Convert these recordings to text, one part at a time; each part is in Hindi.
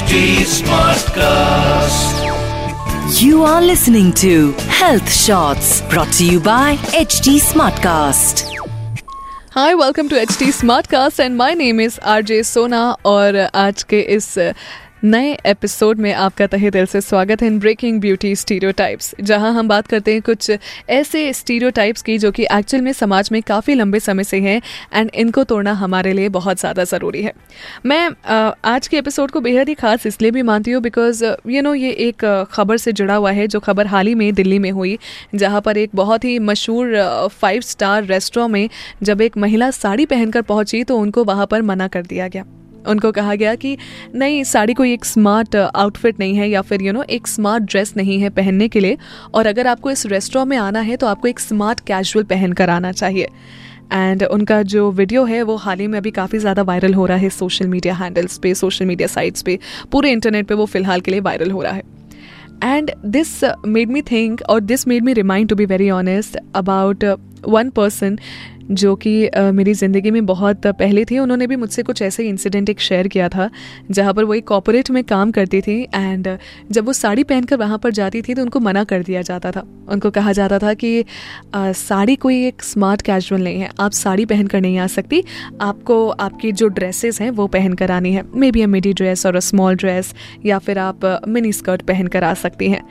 HD Smartcast. You are listening to Health Shots brought to you by HT Smartcast. Hi welcome to H T Smartcast and my name is R J Sona और आज के इस नए एपिसोड में आपका तहे दिल से स्वागत है इन ब्रेकिंग ब्यूटी स्टीरियोटाइप्स जहाँ हम बात करते हैं कुछ ऐसे स्टीरियोटाइप्स की जो कि एक्चुअल में समाज में काफ़ी लंबे समय से हैं एंड इनको तोड़ना हमारे लिए बहुत ज़्यादा ज़रूरी है। मैं आज के एपिसोड को बेहद ही खास इसलिए भी मानती हूँ बिकॉज़ यू नो ये एक खबर से जुड़ा हुआ है जो खबर हाल ही में दिल्ली में हुई, जहाँ पर एक बहुत ही मशहूर फाइव स्टार रेस्टोरेंट में जब एक महिला साड़ी पहनकर पहुँची तो उनको वहाँ पर मना कर दिया गया। उनको कहा गया कि नहीं, साड़ी कोई एक स्मार्ट आउटफिट नहीं है या फिर यू नो एक स्मार्ट ड्रेस नहीं है पहनने के लिए। और अगर आपको इस रेस्टोरेंट में आना है तो आपको एक स्मार्ट कैजुअल पहन कर आना चाहिए। एंड उनका जो वीडियो है वो हाल ही में अभी काफ़ी ज़्यादा वायरल हो रहा है सोशल मीडिया हैंडल्स पे सोशल मीडिया साइट्स पे। पूरे इंटरनेट पे वो फ़िलहाल के लिए वायरल हो रहा है। And this made me think और this made me remind to be very honest about one person जो कि मेरी ज़िंदगी में बहुत पहले थी, उन्होंने भी मुझसे कुछ ऐसे इंसिडेंट एक शेयर किया था, जहाँ पर वो एक कॉपोरेट में काम करती थी एंड जब वो साड़ी पहनकर वहाँ पर जाती थी तो उनको मना कर दिया जाता था। उनको कहा जाता था कि साड़ी कोई एक स्मार्ट कैजुअल नहीं है, आप साड़ी पहन कर नहीं आ सकती, आपको आपकी जो ड्रेसेस हैं, वो पहन कर आनी है। May be a midi dress और अ स्मॉल ड्रेस या फिर आप मिनी स्कर्ट पहन कर आ सकती हैं।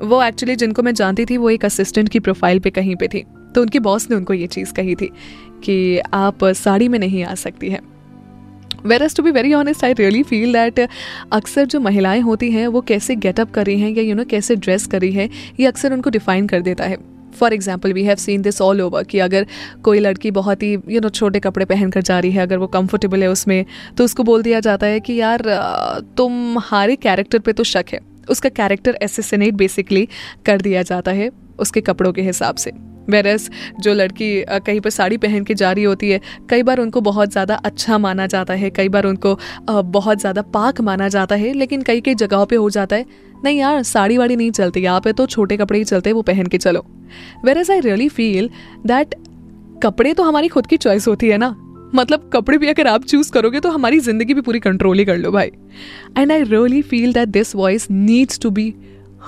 वो एक्चुअली जिनको मैं जानती थी, वो एक असिस्टेंट की प्रोफ़ाइल पे कहीं पे थी। तो उनकी बॉस ने उनको ये चीज़ कही थी कि आप साड़ी में नहीं आ सकती हैं। Whereas to be very honest I really feel that अक्सर जो महिलाएँ होती हैं, वो कैसे गेटअप करी हैं या यू नो कैसे ड्रेस करी है, ये अक्सर उनको डिफाइन कर देता है। For example we have seen this all over कि अगर कोई लड़की बहुत ही यू नो छोटे कपड़े पहन कर जा रही है, अगर वो कंफर्टेबल है उसमें तो उसको बोल दिया जाता है कि यार, तुम्हारे कैरेक्टर पे तो शक है। उसका कैरेक्टर एसेसिनेट बेसिकली कर दिया जाता है उसके कपड़ों के हिसाब से। वेरस जो लड़की कहीं पर साड़ी पहन के जा रही होती है, कई बार उनको बहुत ज़्यादा अच्छा माना जाता है, कई बार उनको बहुत ज़्यादा पाक माना जाता है, लेकिन कई कई जगहों पे हो जाता है, नहीं यार, साड़ी वाड़ी नहीं चलती यहाँ पे तो छोटे कपड़े ही चलते वो पहन के चलो. Where I really feel that कपड़े तो हमारी खुद की चॉइस होती है ना। मतलब कपड़े भी अगर आप चूज़ करोगे तो हमारी ज़िंदगी भी पूरी कंट्रोल ही कर लो भाई। And I really feel that this voice needs to be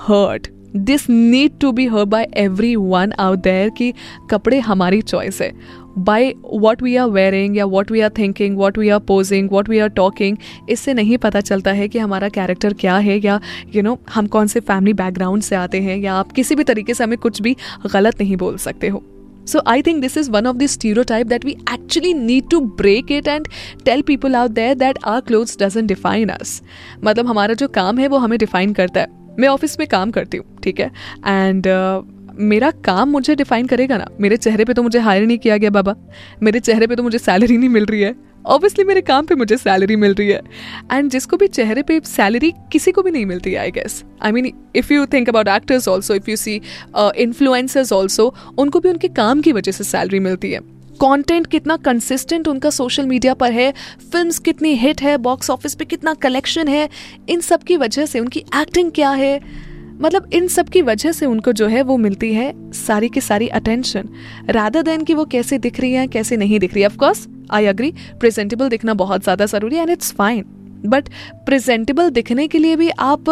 hurt this need to be heard by everyone out there कि कपड़े हमारी चॉइस है। By what we are wearing या what we are thinking what we are posing what we are talking इससे नहीं पता चलता है कि हमारा कैरेक्टर क्या है या यू you नो know, हम कौन से फैमिली बैकग्राउंड से आते हैं या आप किसी भी तरीके से हमें कुछ भी गलत नहीं बोल सकते हो। So I think this is one of the stereotype that we actually need to break it and tell people out there that our clothes doesn't define us. मतलब हमारा जो काम है वो हमें डिफाइन करता है। मैं ऑफ़िस में काम करती हूँ, ठीक है? एंड मेरा काम मुझे डिफाइन करेगा ना। मेरे चेहरे पे तो मुझे हायर नहीं किया गया, बाबा। मेरे चेहरे पे तो मुझे सैलरी नहीं मिल रही है। ऑब्वियसली मेरे काम पे मुझे सैलरी मिल रही है। एंड जिसको भी चेहरे पे सैलरी किसी को भी नहीं मिलती I guess I mean if you think about actors also if you see influencers also उनको भी उनके काम की वजह से सैलरी मिलती है। कंटेंट कितना कंसिस्टेंट उनका सोशल मीडिया पर है फिल्म्स कितनी हिट है बॉक्स ऑफ़िस पे कितना कलेक्शन है, इन सब की वजह से उनकी एक्टिंग क्या है? मतलब इन सब की वजह से उनको जो है वो मिलती है सारी की सारी अटेंशन राधा देन कि वो कैसे दिख रही हैं, कैसे नहीं दिख रही है ऑफकोर्स आई अग्री प्रेजेंटेबल दिखना बहुत ज़्यादा ज़रूरी है and it's fine but presentable दिखने के लिए भी आप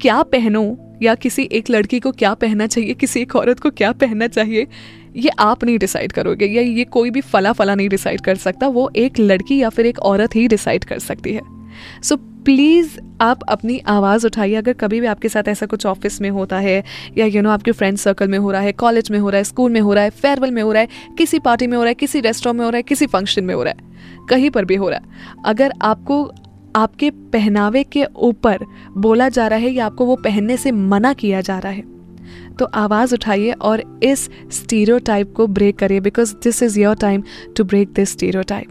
क्या पहनो? या किसी एक लड़की को क्या पहनना चाहिए, किसी एक औरत को क्या पहनना चाहिए? ये आप नहीं डिसाइड करोगे या ये कोई भी फला फला नहीं डिसाइड कर सकता वो एक लड़की या फिर एक औरत ही डिसाइड कर सकती है। सो so, प्लीज़ आप अपनी आवाज़ उठाइए। अगर कभी भी आपके साथ ऐसा कुछ ऑफ़िस में होता है या यू you नो know, आपके फ्रेंड सर्कल में हो रहा है कॉलेज में हो रहा है स्कूल में हो रहा है फेयरवेल में हो रहा है किसी पार्टी में हो रहा है किसी रेस्टोरेंट में हो रहा है किसी फ़ंक्शन में हो रहा है कहीं पर भी हो रहा है। अगर आपको आपके पहनावे के ऊपर बोला जा रहा है या आपको वो पहनने से मना किया जा रहा है तो आवाज़ उठाइए और इस स्टीरियोटाइप को ब्रेक करिए because this is your time to break this stereotype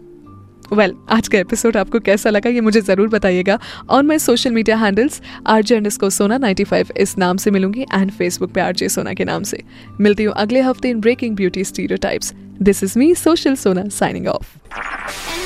well well, आज का एपिसोड आपको कैसा लगा ये मुझे ज़रूर बताइएगा। On my social media handles R J under Sona 95 इस नाम से मिलूँगी एंड फेसबुक पे आर जे सोना के नाम से। मिलती हूँ अगले हफ़्ते in breaking beauty stereo this is me social Sona signing off